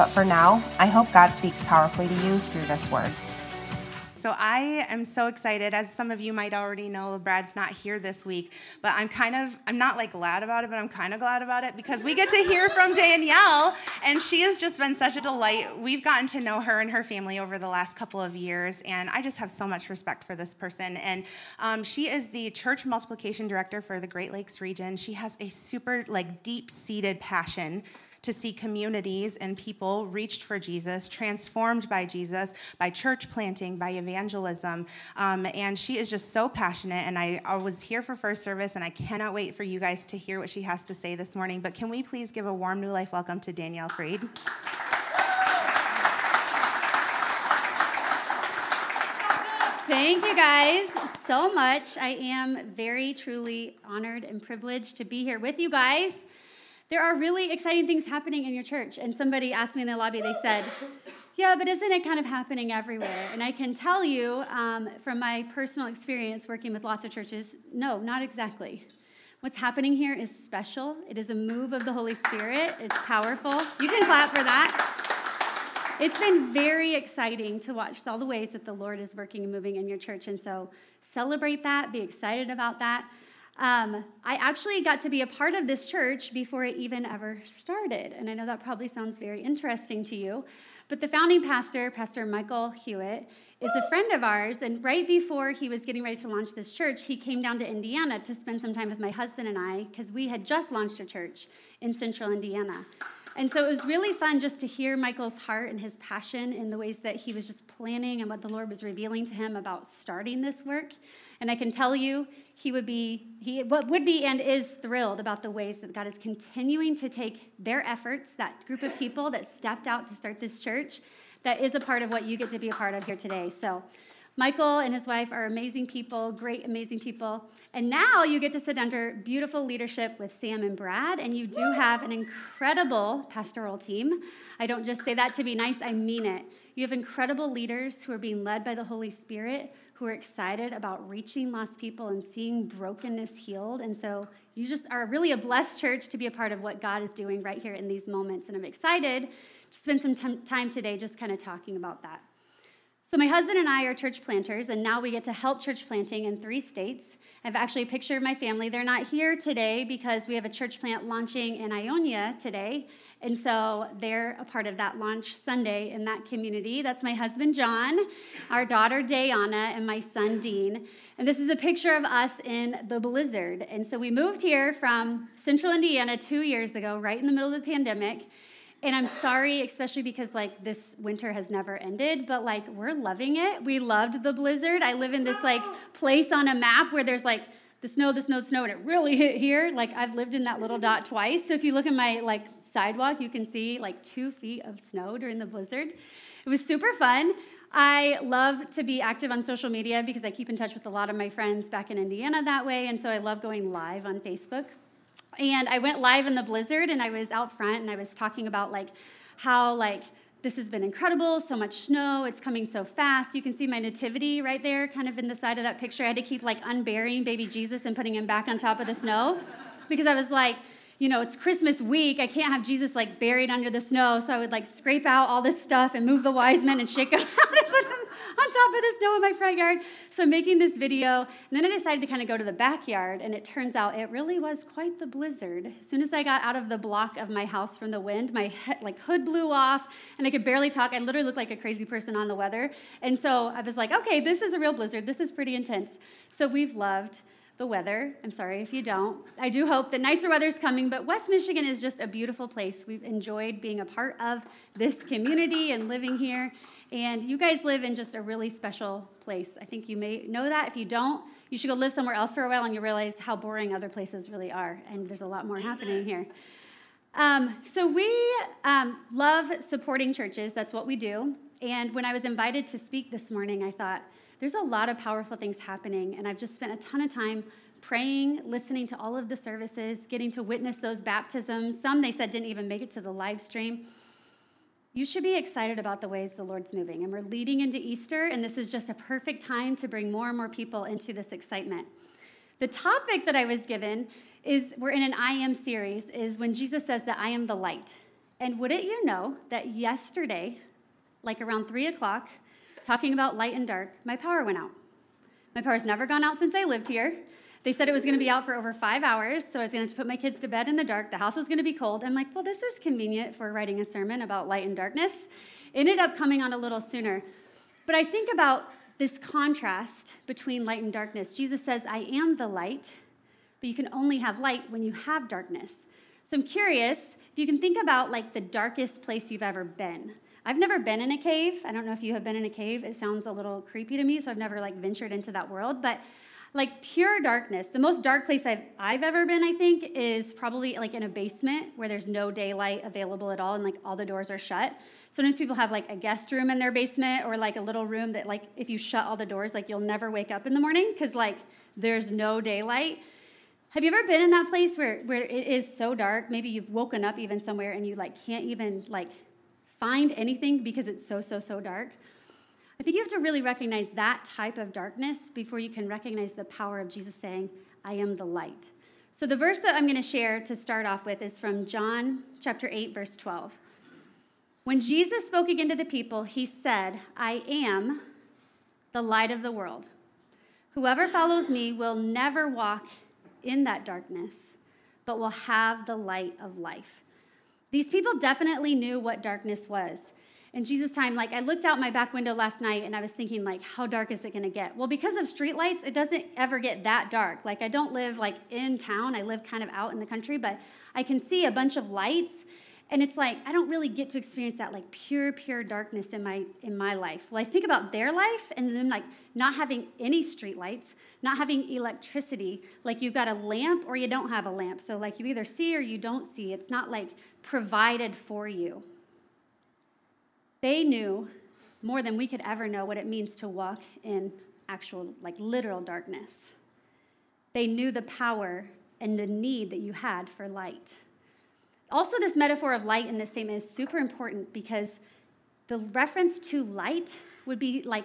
But for now, I hope God speaks powerfully to you through this word. So I am so excited. As some of you might already know, Brad's not here this week, but I'm kind of, I'm not like glad about it, but I'm kind of glad about it because we get to hear from Danielle, and she has just been such a delight. We've gotten to know her and her family over the last couple of years, and I just have so much respect for this person. And um, she is the church multiplication director for the Great Lakes region. She has a super, like, deep seated passion to see communities and people reached for Jesus, transformed by Jesus, by church planting, by evangelism. Um, and she is just so passionate. And I, I was here for first service, and I cannot wait for you guys to hear what she has to say this morning. But can we please give a warm New Life welcome to Danielle Freed? Thank you guys so much. I am very, truly honored and privileged to be here with you guys there are really exciting things happening in your church. And somebody asked me in the lobby, they said, yeah, but isn't it kind of happening everywhere? And I can tell you um, from my personal experience working with lots of churches, no, not exactly. What's happening here is special. It is a move of the Holy Spirit. It's powerful. You can clap for that. It's been very exciting to watch all the ways that the Lord is working and moving in your church. And so celebrate that, be excited about that. Um, I actually got to be a part of this church before it even ever started. And I know that probably sounds very interesting to you. But the founding pastor, Pastor Michael Hewitt, is a friend of ours. And right before he was getting ready to launch this church, he came down to Indiana to spend some time with my husband and I because we had just launched a church in central Indiana. And so it was really fun just to hear Michael's heart and his passion in the ways that he was just planning and what the Lord was revealing to him about starting this work. And I can tell you, he would be, he what would be and is thrilled about the ways that God is continuing to take their efforts, that group of people that stepped out to start this church, that is a part of what you get to be a part of here today. So, Michael and his wife are amazing people, great, amazing people. And now you get to sit under beautiful leadership with Sam and Brad, and you do have an incredible pastoral team. I don't just say that to be nice, I mean it. You have incredible leaders who are being led by the Holy Spirit, who are excited about reaching lost people and seeing brokenness healed. And so you just are really a blessed church to be a part of what God is doing right here in these moments. And I'm excited to spend some t- time today just kind of talking about that. So, my husband and I are church planters, and now we get to help church planting in three states. I've actually a picture of my family. They're not here today because we have a church plant launching in Ionia today. And so they're a part of that launch Sunday in that community. That's my husband, John, our daughter, Dayana, and my son, Dean. And this is a picture of us in the blizzard. And so we moved here from central Indiana two years ago, right in the middle of the pandemic. And I'm sorry, especially because like this winter has never ended, but like we're loving it. We loved the blizzard. I live in this like place on a map where there's like the snow, the snow, the snow, and it really hit here. Like I've lived in that little mm-hmm. dot twice. So if you look at my like sidewalk, you can see like two feet of snow during the blizzard. It was super fun. I love to be active on social media because I keep in touch with a lot of my friends back in Indiana that way. And so I love going live on Facebook. And I went live in the blizzard and I was out front and I was talking about like how like this has been incredible, so much snow, it's coming so fast. You can see my nativity right there, kind of in the side of that picture. I had to keep like unburying baby Jesus and putting him back on top of the snow because I was like, you know, it's Christmas week. I can't have Jesus like buried under the snow. So I would like scrape out all this stuff and move the wise men and shake them out and put them on top of the snow in my front yard. So I'm making this video. And then I decided to kind of go to the backyard. And it turns out it really was quite the blizzard. As soon as I got out of the block of my house from the wind, my head, like hood blew off and I could barely talk. I literally looked like a crazy person on the weather. And so I was like, okay, this is a real blizzard. This is pretty intense. So we've loved the weather. I'm sorry if you don't. I do hope that nicer weather is coming, but West Michigan is just a beautiful place. We've enjoyed being a part of this community and living here. And you guys live in just a really special place. I think you may know that. If you don't, you should go live somewhere else for a while and you realize how boring other places really are. And there's a lot more happening here. Um, so we um, love supporting churches. That's what we do. And when I was invited to speak this morning, I thought, there's a lot of powerful things happening, and I've just spent a ton of time praying, listening to all of the services, getting to witness those baptisms. Some they said didn't even make it to the live stream. You should be excited about the ways the Lord's moving. And we're leading into Easter, and this is just a perfect time to bring more and more people into this excitement. The topic that I was given is we're in an I am series, is when Jesus says that I am the light. And wouldn't you know that yesterday, like around three o'clock, talking about light and dark, my power went out. My power's never gone out since I lived here. They said it was going to be out for over five hours, so I was going to, to put my kids to bed in the dark. The house was going to be cold. I'm like, well, this is convenient for writing a sermon about light and darkness. It ended up coming on a little sooner. But I think about this contrast between light and darkness. Jesus says, I am the light, but you can only have light when you have darkness. So I'm curious if you can think about like the darkest place you've ever been. I've never been in a cave. I don't know if you have been in a cave. It sounds a little creepy to me, so I've never like ventured into that world. But like pure darkness, the most dark place I've, I've ever been, I think, is probably like in a basement where there's no daylight available at all and like all the doors are shut. Sometimes people have like a guest room in their basement or like a little room that like if you shut all the doors, like you'll never wake up in the morning because like there's no daylight. Have you ever been in that place where, where it is so dark? Maybe you've woken up even somewhere and you like can't even like find anything because it's so, so, so dark. I think you have to really recognize that type of darkness before you can recognize the power of Jesus saying, I am the light. So the verse that I'm going to share to start off with is from John chapter 8 verse 12. When Jesus spoke again to the people, he said, "I am the light of the world. Whoever follows me will never walk in that darkness, but will have the light of life." These people definitely knew what darkness was. In Jesus' time, like I looked out my back window last night and I was thinking, like, how dark is it gonna get? Well, because of streetlights, it doesn't ever get that dark. Like I don't live like in town, I live kind of out in the country, but I can see a bunch of lights and it's like i don't really get to experience that like pure pure darkness in my in my life. Well i think about their life and then like not having any street lights not having electricity. Like you've got a lamp or you don't have a lamp. So like you either see or you don't see. It's not like provided for you they knew more than we could ever know what it means to walk in actual like literal darkness they knew the power and the need that you had for light also, this metaphor of light in this statement is super important because the reference to light would be like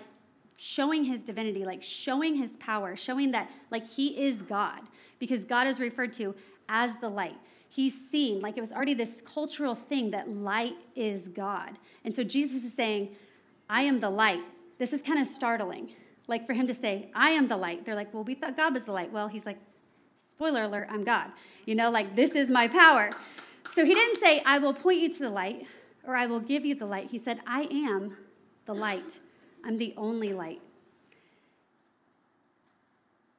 showing his divinity, like showing his power, showing that like he is God, because God is referred to as the light. He's seen, like it was already this cultural thing that light is God. And so Jesus is saying, I am the light. This is kind of startling. Like for him to say, I am the light. They're like, well, we thought God was the light. Well, he's like, spoiler alert, I'm God. You know, like this is my power. So he didn't say, I will point you to the light or I will give you the light. He said, I am the light. I'm the only light.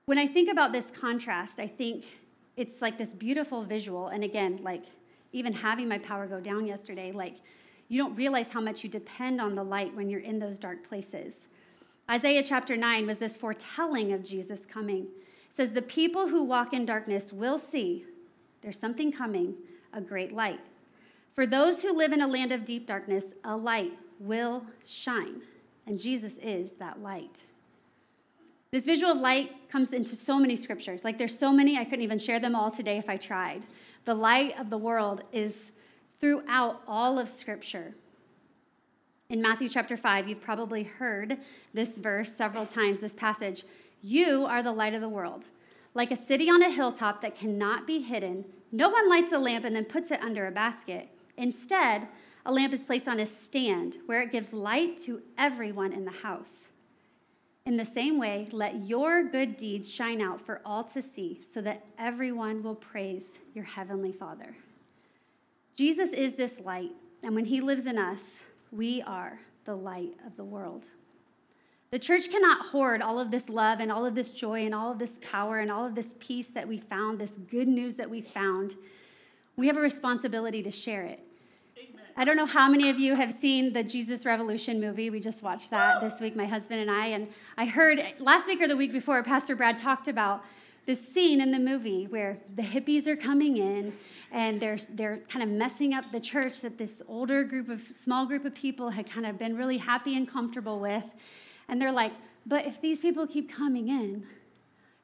When I think about this contrast, I think it's like this beautiful visual. And again, like even having my power go down yesterday, like you don't realize how much you depend on the light when you're in those dark places. Isaiah chapter 9 was this foretelling of Jesus coming. It says, The people who walk in darkness will see there's something coming a great light. For those who live in a land of deep darkness, a light will shine, and Jesus is that light. This visual of light comes into so many scriptures. Like there's so many, I couldn't even share them all today if I tried. The light of the world is throughout all of scripture. In Matthew chapter 5, you've probably heard this verse several times, this passage. You are the light of the world. Like a city on a hilltop that cannot be hidden, no one lights a lamp and then puts it under a basket. Instead, a lamp is placed on a stand where it gives light to everyone in the house. In the same way, let your good deeds shine out for all to see, so that everyone will praise your heavenly Father. Jesus is this light, and when he lives in us, we are the light of the world. The church cannot hoard all of this love and all of this joy and all of this power and all of this peace that we found, this good news that we found. We have a responsibility to share it. I don't know how many of you have seen the Jesus Revolution movie. We just watched that this week, my husband and I. And I heard last week or the week before, Pastor Brad talked about this scene in the movie where the hippies are coming in and they're, they're kind of messing up the church that this older group of, small group of people had kind of been really happy and comfortable with. And they're like, but if these people keep coming in,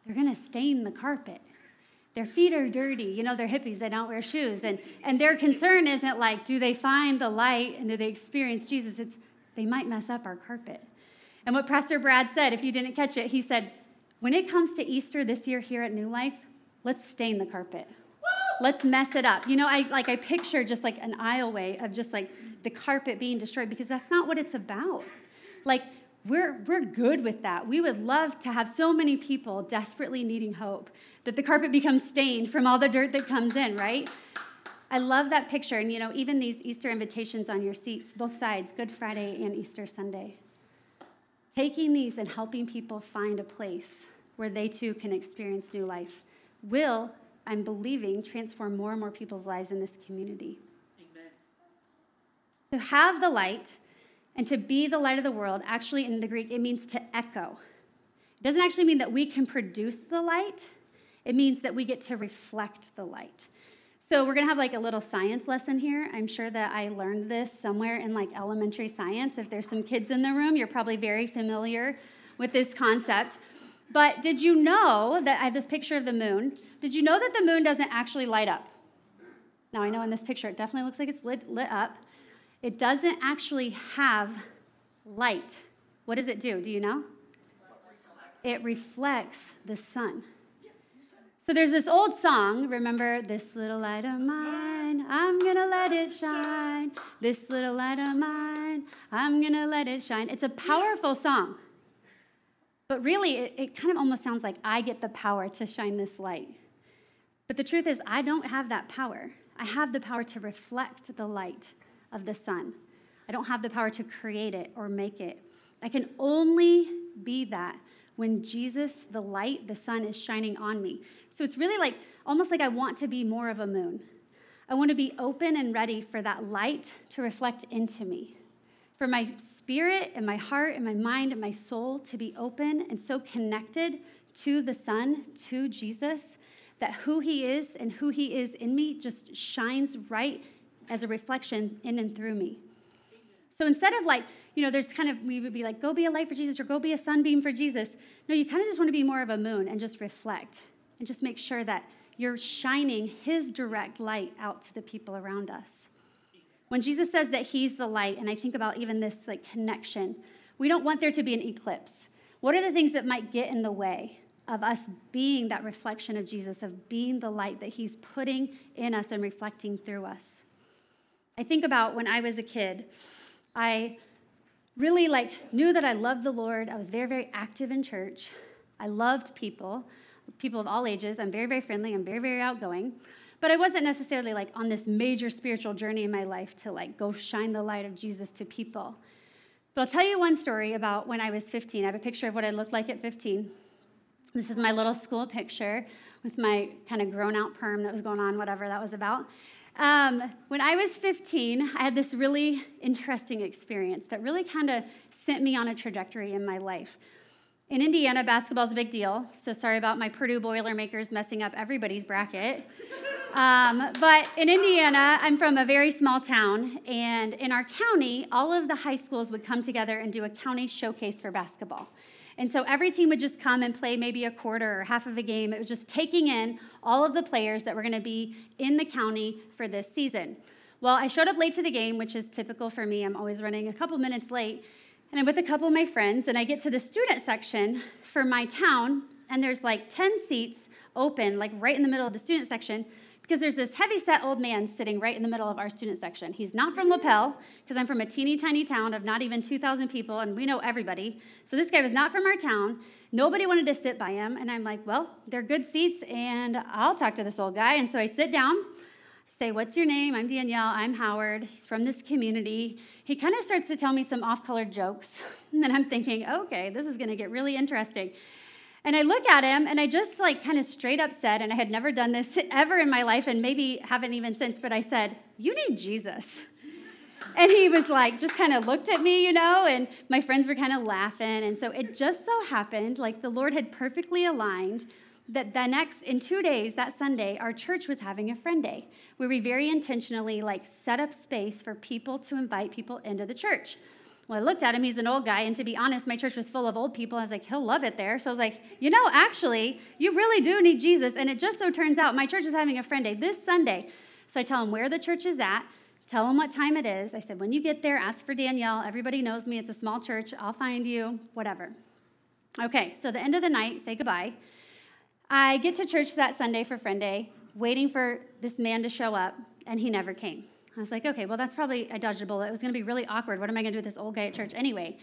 they're going to stain the carpet. Their feet are dirty. You know, they're hippies, they don't wear shoes. And, and their concern isn't like, do they find the light and do they experience Jesus? It's, they might mess up our carpet. And what Pastor Brad said, if you didn't catch it, he said, when it comes to Easter this year here at New Life, let's stain the carpet. Let's mess it up. You know, I like I picture just like an aisleway of just like the carpet being destroyed because that's not what it's about. Like we're we're good with that. We would love to have so many people desperately needing hope that the carpet becomes stained from all the dirt that comes in, right? I love that picture. And you know, even these Easter invitations on your seats, both sides, Good Friday and Easter Sunday. Taking these and helping people find a place where they too can experience new life will, I'm believing, transform more and more people's lives in this community. Amen. To have the light and to be the light of the world, actually in the Greek, it means to echo. It doesn't actually mean that we can produce the light, it means that we get to reflect the light. So we're to have like a little science lesson here. I'm sure that I learned this somewhere in like elementary science. If there's some kids in the room, you're probably very familiar with this concept. But did you know that I have this picture of the moon? Did you know that the moon doesn't actually light up? Now I know in this picture it definitely looks like it's lit, lit up. It doesn't actually have light. What does it do? Do you know? It reflects the sun. So there's this old song, remember, this little light of mine, I'm gonna let it shine. This little light of mine, I'm gonna let it shine. It's a powerful song. But really, it, it kind of almost sounds like I get the power to shine this light. But the truth is, I don't have that power. I have the power to reflect the light of the sun. I don't have the power to create it or make it. I can only be that when Jesus, the light, the sun, is shining on me. So it's really like almost like I want to be more of a moon. I want to be open and ready for that light to reflect into me, for my spirit and my heart and my mind and my soul to be open and so connected to the sun, to Jesus, that who He is and who He is in me just shines right as a reflection in and through me. So instead of like, you know, there's kind of, we would be like, go be a light for Jesus or go be a sunbeam for Jesus. No, you kind of just want to be more of a moon and just reflect and just make sure that you're shining his direct light out to the people around us. When Jesus says that he's the light, and I think about even this like connection, we don't want there to be an eclipse. What are the things that might get in the way of us being that reflection of Jesus, of being the light that he's putting in us and reflecting through us? I think about when I was a kid, I really like knew that I loved the Lord. I was very, very active in church. I loved people people of all ages. I'm very, very friendly. I'm very, very outgoing. But I wasn't necessarily like on this major spiritual journey in my life to like go shine the light of Jesus to people. But I'll tell you one story about when I was 15. I have a picture of what I looked like at 15. This is my little school picture with my kind of grown out perm that was going on, whatever that was about. Um, when I was 15, I had this really interesting experience that really kind of sent me on a trajectory in my life. In Indiana, basketball is a big deal, so sorry about my Purdue Boilermakers messing up everybody's bracket. Um, but in Indiana, I'm from a very small town, and in our county, all of the high schools would come together and do a county showcase for basketball. And so every team would just come and play maybe a quarter or half of a game. It was just taking in all of the players that were going to be in the county for this season. Well, I showed up late to the game, which is typical for me. I'm always running a couple minutes late and I'm with a couple of my friends, and I get to the student section for my town, and there's like 10 seats open, like right in the middle of the student section, because there's this heavy set old man sitting right in the middle of our student section. He's not from Lapel, because I'm from a teeny tiny town of not even 2,000 people, and we know everybody. So this guy was not from our town. Nobody wanted to sit by him, and I'm like, well, they're good seats, and I'll talk to this old guy. And so I sit down say, What's your name? I'm Danielle. I'm Howard. He's from this community. He kind of starts to tell me some off color jokes. And then I'm thinking, Okay, this is going to get really interesting. And I look at him and I just like kind of straight up said, and I had never done this ever in my life and maybe haven't even since, but I said, You need Jesus. And he was like, just kind of looked at me, you know, and my friends were kind of laughing. And so it just so happened, like the Lord had perfectly aligned that the next in two days that sunday our church was having a friend day where we very intentionally like set up space for people to invite people into the church well i looked at him he's an old guy and to be honest my church was full of old people. I was like he'll love it there. So i was like you know actually you really do need jesus. And it just so turns out my church is having a friend day this sunday. So i tell him where the church is at tell him what time it is. I said when you get there ask for danielle. Everybody knows me. It's a small church. I'll find you whatever. Okay so the end of the night say goodbye. I get to church that Sunday for Friend Day, waiting for this man to show up, and he never came. I was like, okay, well, that's probably, I dodged a bullet. It was going to be really awkward. What am I going to do with this old guy at church anyway?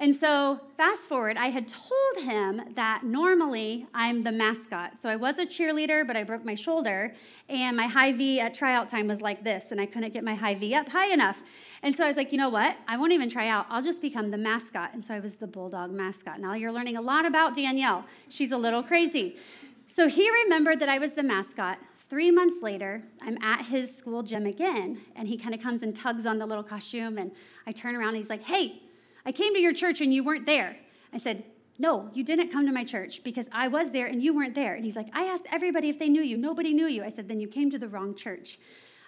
And so, fast forward, I had told him that normally I'm the mascot. So, I was a cheerleader, but I broke my shoulder, and my high V at tryout time was like this, and I couldn't get my high V up high enough. And so, I was like, you know what? I won't even try out. I'll just become the mascot. And so, I was the bulldog mascot. Now, you're learning a lot about Danielle. She's a little crazy. So, he remembered that I was the mascot. Three months later, I'm at his school gym again, and he kind of comes and tugs on the little costume, and I turn around and he's like, hey, I came to your church and you weren't there. I said, No, you didn't come to my church because I was there and you weren't there. And he's like, I asked everybody if they knew you. Nobody knew you. I said, Then you came to the wrong church.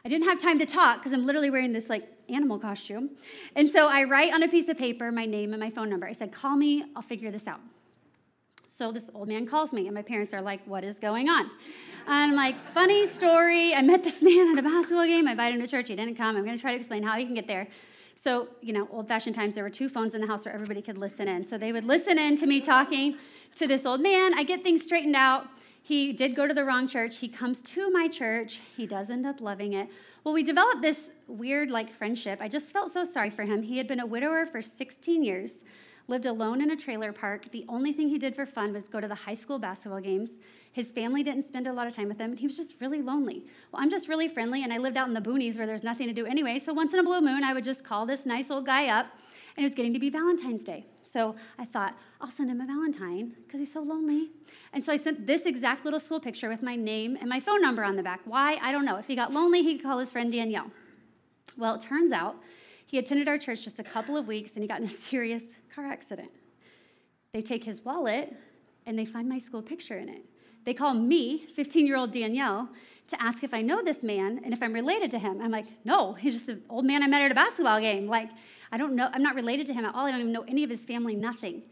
I didn't have time to talk because I'm literally wearing this like animal costume. And so I write on a piece of paper my name and my phone number. I said, Call me, I'll figure this out. So this old man calls me, and my parents are like, What is going on? And I'm like, Funny story. I met this man at a basketball game. I invited him to church. He didn't come. I'm going to try to explain how he can get there. So, you know, old fashioned times, there were two phones in the house where everybody could listen in. So they would listen in to me talking to this old man. I get things straightened out. He did go to the wrong church. He comes to my church. He does end up loving it. Well, we developed this weird, like, friendship. I just felt so sorry for him. He had been a widower for 16 years, lived alone in a trailer park. The only thing he did for fun was go to the high school basketball games. His family didn't spend a lot of time with him. He was just really lonely. Well, I'm just really friendly, and I lived out in the boonies where there's nothing to do anyway. So once in a blue moon, I would just call this nice old guy up, and it was getting to be Valentine's Day. So I thought, I'll send him a Valentine because he's so lonely. And so I sent this exact little school picture with my name and my phone number on the back. Why? I don't know. If he got lonely, he could call his friend Danielle. Well, it turns out he attended our church just a couple of weeks and he got in a serious car accident. They take his wallet and they find my school picture in it. They call me, 15 year old Danielle, to ask if I know this man and if I'm related to him. I'm like, no, he's just an old man I met at a basketball game. Like, I don't know, I'm not related to him at all. I don't even know any of his family, nothing.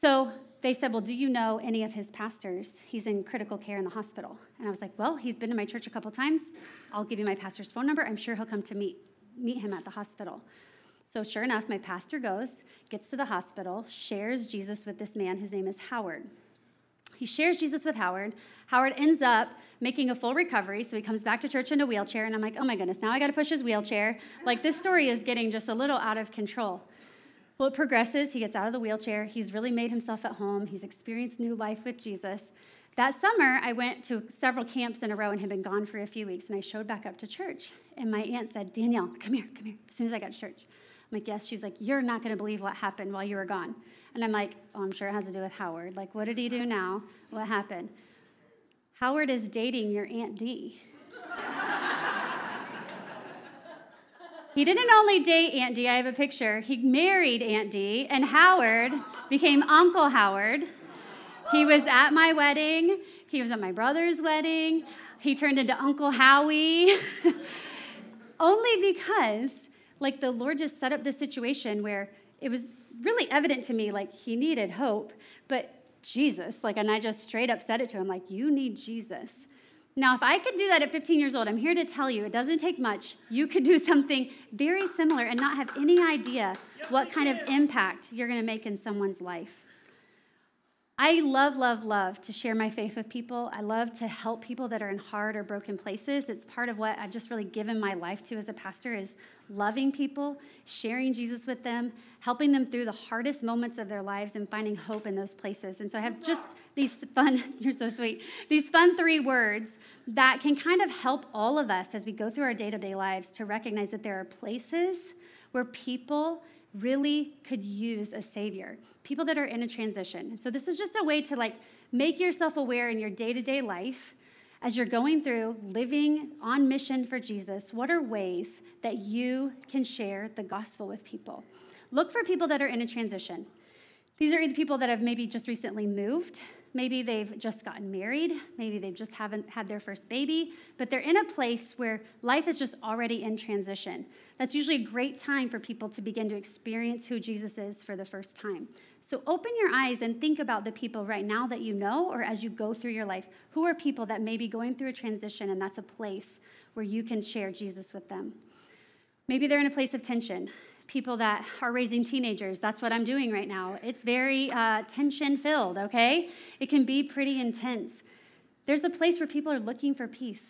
So they said, well, do you know any of his pastors? He's in critical care in the hospital. And I was like, well, he's been to my church a couple times. I'll give you my pastor's phone number. I'm sure he'll come to meet, meet him at the hospital. So sure enough, my pastor goes, gets to the hospital, shares Jesus with this man whose name is Howard. He shares Jesus with Howard. Howard ends up making a full recovery, so he comes back to church in a wheelchair, and I'm like, oh my goodness, now I got to push his wheelchair. Like, this story is getting just a little out of control. Well, it progresses. He gets out of the wheelchair. He's really made himself at home. He's experienced new life with Jesus. That summer, I went to several camps in a row and had been gone for a few weeks, and I showed back up to church. And my aunt said, Danielle, come here, come here, as soon as I got to church. I'm like, yes. She's like, you're not going to believe what happened while you were gone. And I'm like, oh, I'm sure it has to do with Howard. Like, what did he do now? What happened? Howard is dating your Aunt Dee. he didn't only date Aunt Dee, I have a picture. He married Aunt Dee, and Howard became Uncle Howard. He was at my wedding, he was at my brother's wedding, he turned into Uncle Howie. only because, like, the Lord just set up this situation where it was really evident to me like he needed hope, but Jesus, like, and I just straight up said it to him, like, you need Jesus. Now, if I could do that at 15 years old, I'm here to tell you it doesn't take much. You could do something very similar and not have any idea what kind of impact you're going to make in someone's life. I love, love, love to share my faith with people. I love to help people that are in hard or broken places. It's part of what I've just really given my life to as a pastor is loving people, sharing Jesus with them, helping them through the hardest moments of their lives and finding hope in those places. And so I have just these fun, you're so sweet, these fun three words that can kind of help all of us as we go through our day-to-day lives to recognize that there are places where people really could use a savior, people that are in a transition. So this is just a way to like make yourself aware in your day-to-day life as you're going through living on mission for Jesus, what are ways that you can share the gospel with people? Look for people that are in a transition. These are either people that have maybe just recently moved, Maybe they've just gotten married. Maybe they just haven't had their first baby, but they're in a place where life is just already in transition. That's usually a great time for people to begin to experience who Jesus is for the first time. So open your eyes and think about the people right now that you know, or as you go through your life. Who are people that may be going through a transition, and that's a place where you can share Jesus with them? Maybe they're in a place of tension. People that are raising teenagers, that's what I'm doing right now. It's very uh, tension filled, okay? It can be pretty intense. There's a place where people are looking for peace.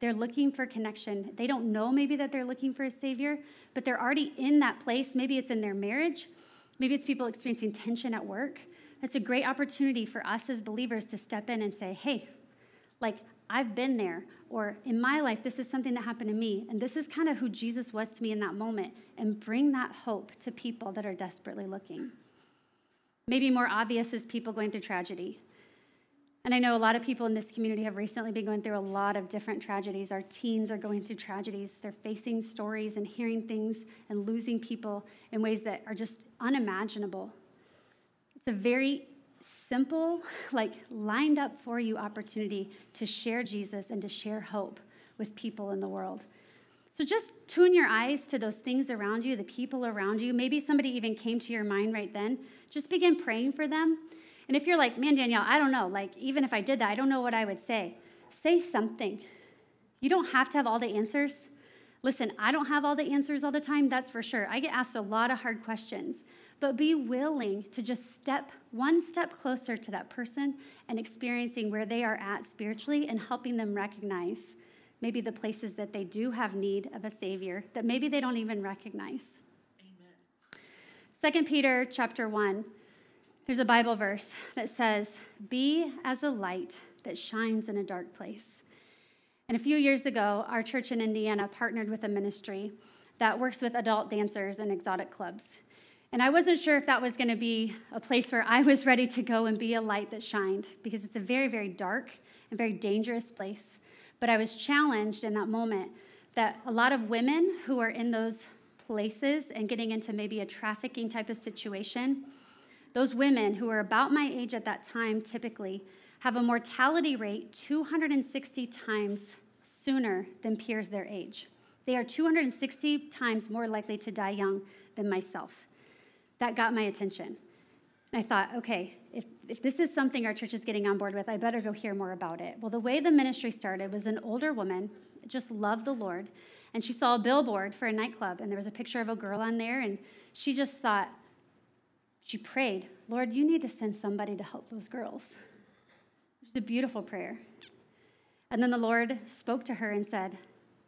They're looking for connection. They don't know maybe that they're looking for a savior, but they're already in that place. Maybe it's in their marriage, Maybe it's people experiencing tension at work. It's a great opportunity for us as believers to step in and say, hey, like, I've been there, or in my life, this is something that happened to me, and this is kind of who Jesus was to me in that moment, and bring that hope to people that are desperately looking. Maybe more obvious is people going through tragedy. And I know a lot of people in this community have recently been going through a lot of different tragedies. Our teens are going through tragedies. They're facing stories and hearing things and losing people in ways that are just unimaginable. It's a very simple, like lined up for you opportunity to share Jesus and to share hope with people in the world. So just tune your eyes to those things around you, the people around you. Maybe somebody even came to your mind right then. Just begin praying for them and if you're like, man, Danielle, I don't know, like, even if I did that, I don't know what I would say, say something. You don't have to have all the answers. Listen, I don't have all the answers all the time, that's for sure. I get asked a lot of hard questions, but be willing to just step one step closer to that person and experiencing where they are at spiritually and helping them recognize maybe the places that they do have need of a savior that maybe they don't even recognize. Amen. 2 Peter chapter 1 there's a Bible verse that says, Be as a light that shines in a dark place. And a few years ago, our church in Indiana partnered with a ministry that works with adult dancers in exotic clubs. And I wasn't sure if that was going to be a place where I was ready to go and be a light that shined because it's a very, very dark and very dangerous place. But I was challenged in that moment that a lot of women who are in those places and getting into maybe a trafficking type of situation those women who are about my age at that time typically have a mortality rate 260 times sooner than peers their age. They are 260 times more likely to die young than myself. That got my attention. And I thought, okay, if, if this is something our church is getting on board with, I better go hear more about it. Well, the way the ministry started was an older woman just loved the Lord, and she saw a billboard for a nightclub, and there was a picture of a girl on there, and she just thought, she prayed, Lord, you need to send somebody to help those girls. Which is a beautiful prayer. And then the Lord spoke to her and said,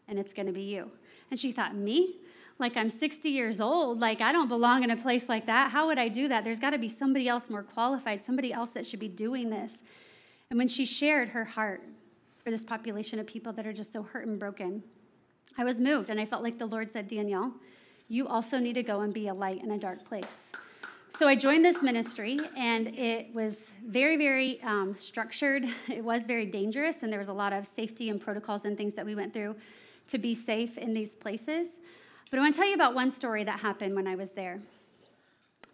and it's going to be you. And she thought, me? Like I'm 60 years old. Like I don't belong in a place like that. How would I do that? There's got to be somebody else more qualified, somebody else that should be doing this. And when she shared her heart for this population of people that are just so hurt and broken, I was moved and I felt like the Lord said, Danielle, you also need to go and be a light in a dark place. So I joined this ministry, and it was very, very um, structured. It was very dangerous, and there was a lot of safety and protocols and things that we went through to be safe in these places. But I want to tell you about one story that happened when I was there.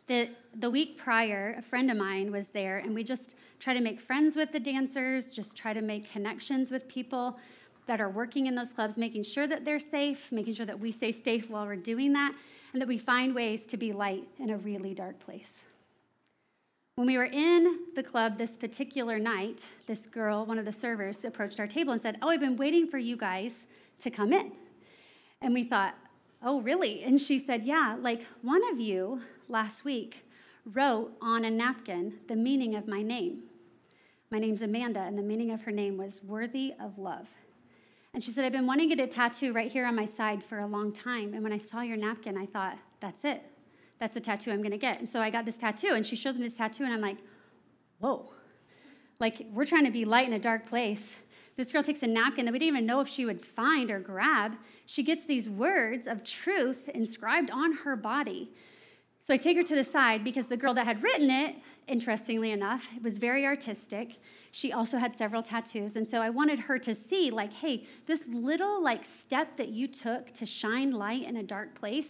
The, the week prior, a friend of mine was there, and we just try to make friends with the dancers, just try to make connections with people that are working in those clubs, making sure that they're safe, making sure that we stay safe while we're doing that and that we find ways to be light in a really dark place. When we were in the club this particular night, this girl, one of the servers, approached our table and said, Oh, I've been waiting for you guys to come in. And we thought, Oh, really? And she said, Yeah, like one of you last week wrote on a napkin the meaning of my name. My name's Amanda, and the meaning of her name was worthy of love. And she said, I've been wanting to get a tattoo right here on my side for a long time. And when I saw your napkin, I thought, that's it. That's the tattoo I'm going to get. And so I got this tattoo, and she shows me this tattoo, and I'm like, whoa. Like, we're trying to be light in a dark place. This girl takes a napkin that we didn't even know if she would find or grab. She gets these words of truth inscribed on her body. So I take her to the side because the girl that had written it, interestingly enough, was very artistic. She also had several tattoos. And so I wanted her to see, like, hey, this little like step that you took to shine light in a dark place,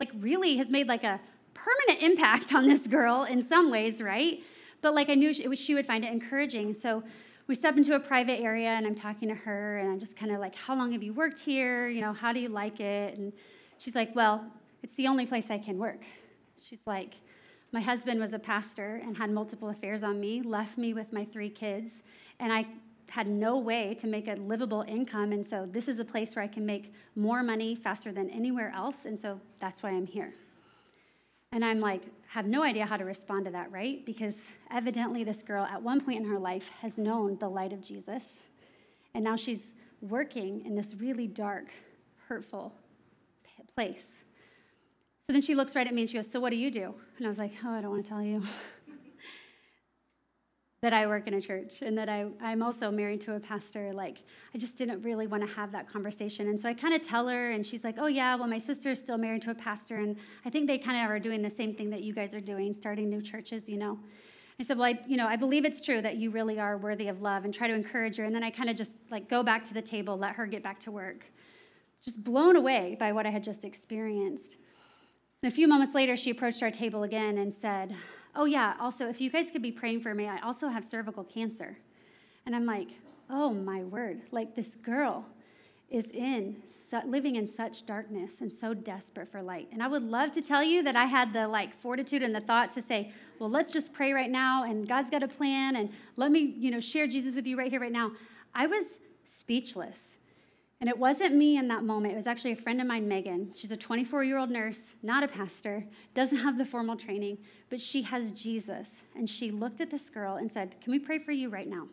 like really has made like a permanent impact on this girl in some ways, right? but like I knew she, would find it encouraging. So we step into a private area and I'm talking to her and I'm just kind of like, How long have you worked here? You know, how do you like it? And she's like, Well, it's the only place I can work. She's like, My husband was a pastor and had multiple affairs on me, left me with my three kids, and I had no way to make a livable income. And so this is a place where I can make more money faster than anywhere else. And so that's why I'm here. And I'm like, have no idea how to respond to that, right? Because evidently, this girl at one point in her life has known the light of Jesus. And now she's working in this really dark, hurtful place. So then she looks right at me and she goes, So what do you do? And I was like, Oh, I don't want to tell you. that I work in a church and that I, I'm also married to a pastor. Like, I just didn't really want to have that conversation. And so I kind of tell her, and she's like, oh, yeah, well, my sister's still married to a pastor. And I think they kind of are doing the same thing that you guys are doing, starting new churches, you know. I said, well, I, you know, I believe it's true that you really are worthy of love and try to encourage her. And then I kind of just like go back to the table, let her get back to work. Just blown away by what I had just experienced. And a few moments later, she approached our table again and said, oh, yeah, also, if you guys could be praying for me, I also have cervical cancer. And I'm like, oh, my word. Like, this girl is in living in such darkness and so desperate for light. And I would love to tell you that I had the like fortitude and the thought to say, well, let's just pray right now and God's got a plan and let me, you know, share Jesus with you right here right now. I was speechless. And it wasn't me in that moment. It was actually a friend of mine, Megan. She's a 24 year old nurse, not a pastor, doesn't have the formal training, but she has Jesus. And she looked at this girl and said, Can we pray for you right now?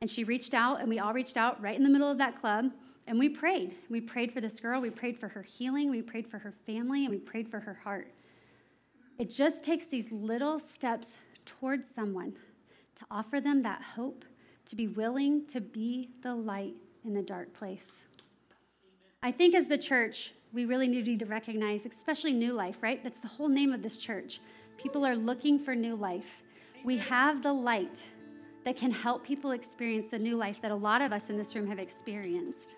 And she reached out, and we all reached out right in the middle of that club, and we prayed. We prayed for this girl, we prayed for her healing, we prayed for her family, and we prayed for her heart. It just takes these little steps towards someone to offer them that hope, to be willing to be the light in the dark place. I think as the church, we really need to recognize, especially new life, right? That's the whole name of this church. People are looking for new life. We have the light that can help people experience the new life that a lot of us in this room have experienced.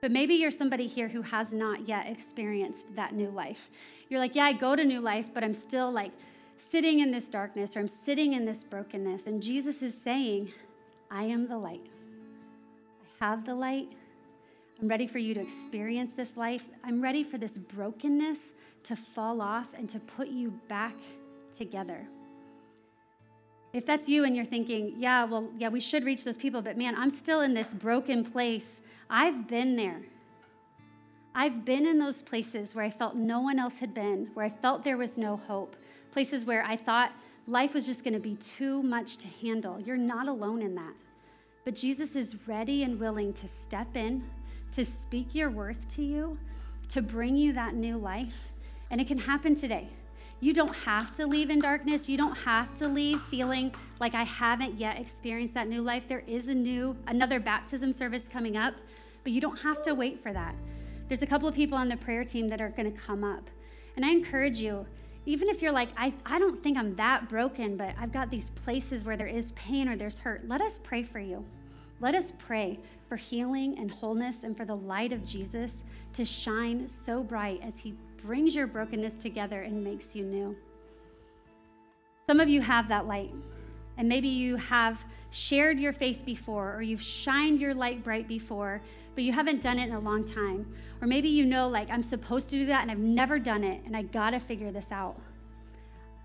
But maybe you're somebody here who has not yet experienced that new life. You're like, yeah, I go to new life, but I'm still like sitting in this darkness or I'm sitting in this brokenness. And Jesus is saying, I am the light have the light. I'm ready for you to experience this life. I'm ready for this brokenness to fall off and to put you back together. If that's you and you're thinking, yeah, well, yeah, we should reach those people, but man, I'm still in this broken place. I've been there. I've been in those places where I felt no one else had been, where I felt there was no hope, places where I thought life was just going to be too much to handle. You're not alone in that. But Jesus is ready and willing to step in, to speak your worth to you, to bring you that new life. And it can happen today. You don't have to leave in darkness. You don't have to leave feeling like I haven't yet experienced that new life. There is a new, another baptism service coming up, but you don't have to wait for that. There's a couple of people on the prayer team that are going to come up. And I encourage you, even if you're like, I, I don't think I'm that broken, but I've got these places where there is pain or there's hurt, let us pray for you. Let us pray for healing and wholeness and for the light of Jesus to shine so bright as he brings your brokenness together and makes you new. Some of you have that light, and maybe you have shared your faith before, or you've shined your light bright before, but you haven't done it in a long time. Or maybe you know, like, I'm supposed to do that and I've never done it, and I gotta figure this out.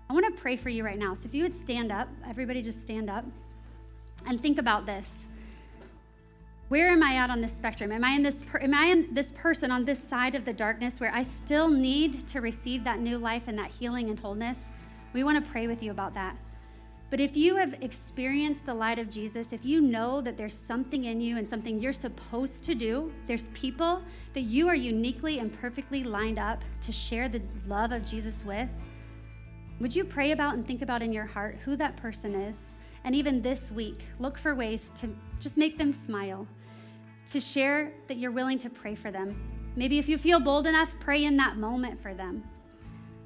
I wanna pray for you right now. So if you would stand up, everybody just stand up and think about this. Where am I at on this spectrum? Am I in this per- am I in this person on this side of the darkness where I still need to receive that new life and that healing and wholeness? We want to pray with you about that. But if you have experienced the light of Jesus, if you know that there's something in you and something you're supposed to do, there's people that you are uniquely and perfectly lined up to share the love of Jesus with, would you pray about and think about in your heart who that person is? And even this week, look for ways to just make them smile, to share that you're willing to pray for them. Maybe if you feel bold enough, pray in that moment for them.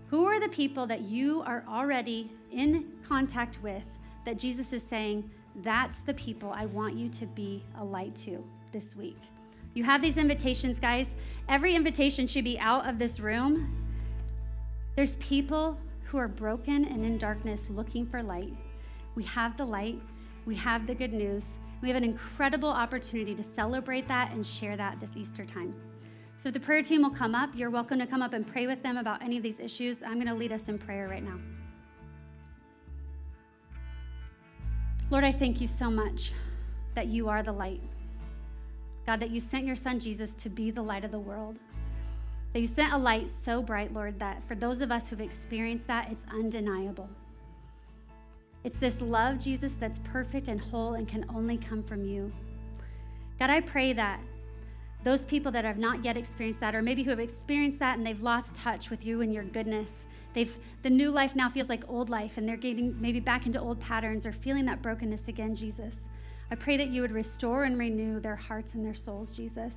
Who are the people that you are already in contact with that Jesus is saying, that's the people I want you to be a light to this week? You have these invitations, guys. Every invitation should be out of this room. There's people who are broken and in darkness looking for light. We have the light, we have the good news. We have an incredible opportunity to celebrate that and share that this Easter time. So, if the prayer team will come up, you're welcome to come up and pray with them about any of these issues. I'm going to lead us in prayer right now. Lord, I thank you so much that you are the light. God, that you sent your son Jesus to be the light of the world. That you sent a light so bright, Lord, that for those of us who've experienced that, it's undeniable. It's this love, Jesus, that's perfect and whole and can only come from you. God, I pray that those people that have not yet experienced that, or maybe who have experienced that and they've lost touch with you and your goodness, they've the new life now feels like old life, and they're getting maybe back into old patterns or feeling that brokenness again, Jesus. I pray that you would restore and renew their hearts and their souls, Jesus.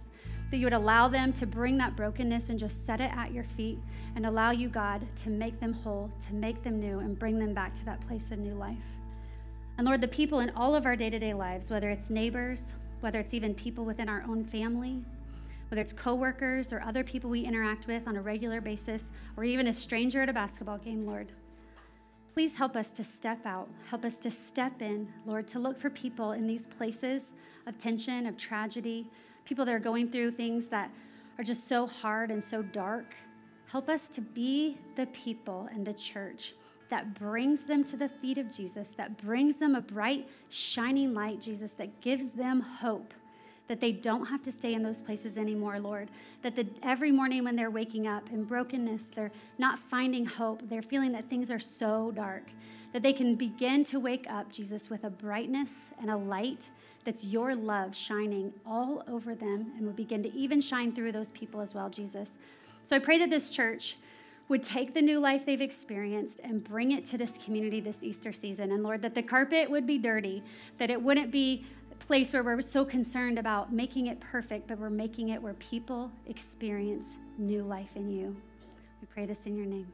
That you would allow them to bring that brokenness and just set it at your feet and allow you, God, to make them whole, to make them new, and bring them back to that place of new life. And Lord, the people in all of our day to day lives, whether it's neighbors, whether it's even people within our own family, whether it's coworkers or other people we interact with on a regular basis, or even a stranger at a basketball game, Lord. Please help us to step out. Help us to step in, Lord, to look for people in these places of tension, of tragedy, people that are going through things that are just so hard and so dark. Help us to be the people and the church that brings them to the feet of Jesus, that brings them a bright, shining light, Jesus, that gives them hope that they don't have to stay in those places anymore, Lord. That the, every morning when they're waking up in brokenness, they're not finding hope, they're feeling that things are so dark, that they can begin to wake up, Jesus, with a brightness and a light that's your love shining all over them and will begin to even shine through those people as well, Jesus. So I pray that this church would take the new life they've experienced and bring it to this community this Easter season. And Lord, that the carpet would be dirty, that it wouldn't be place where we're so concerned about making it perfect, but we're making it where people experience new life in you. We pray this in your name.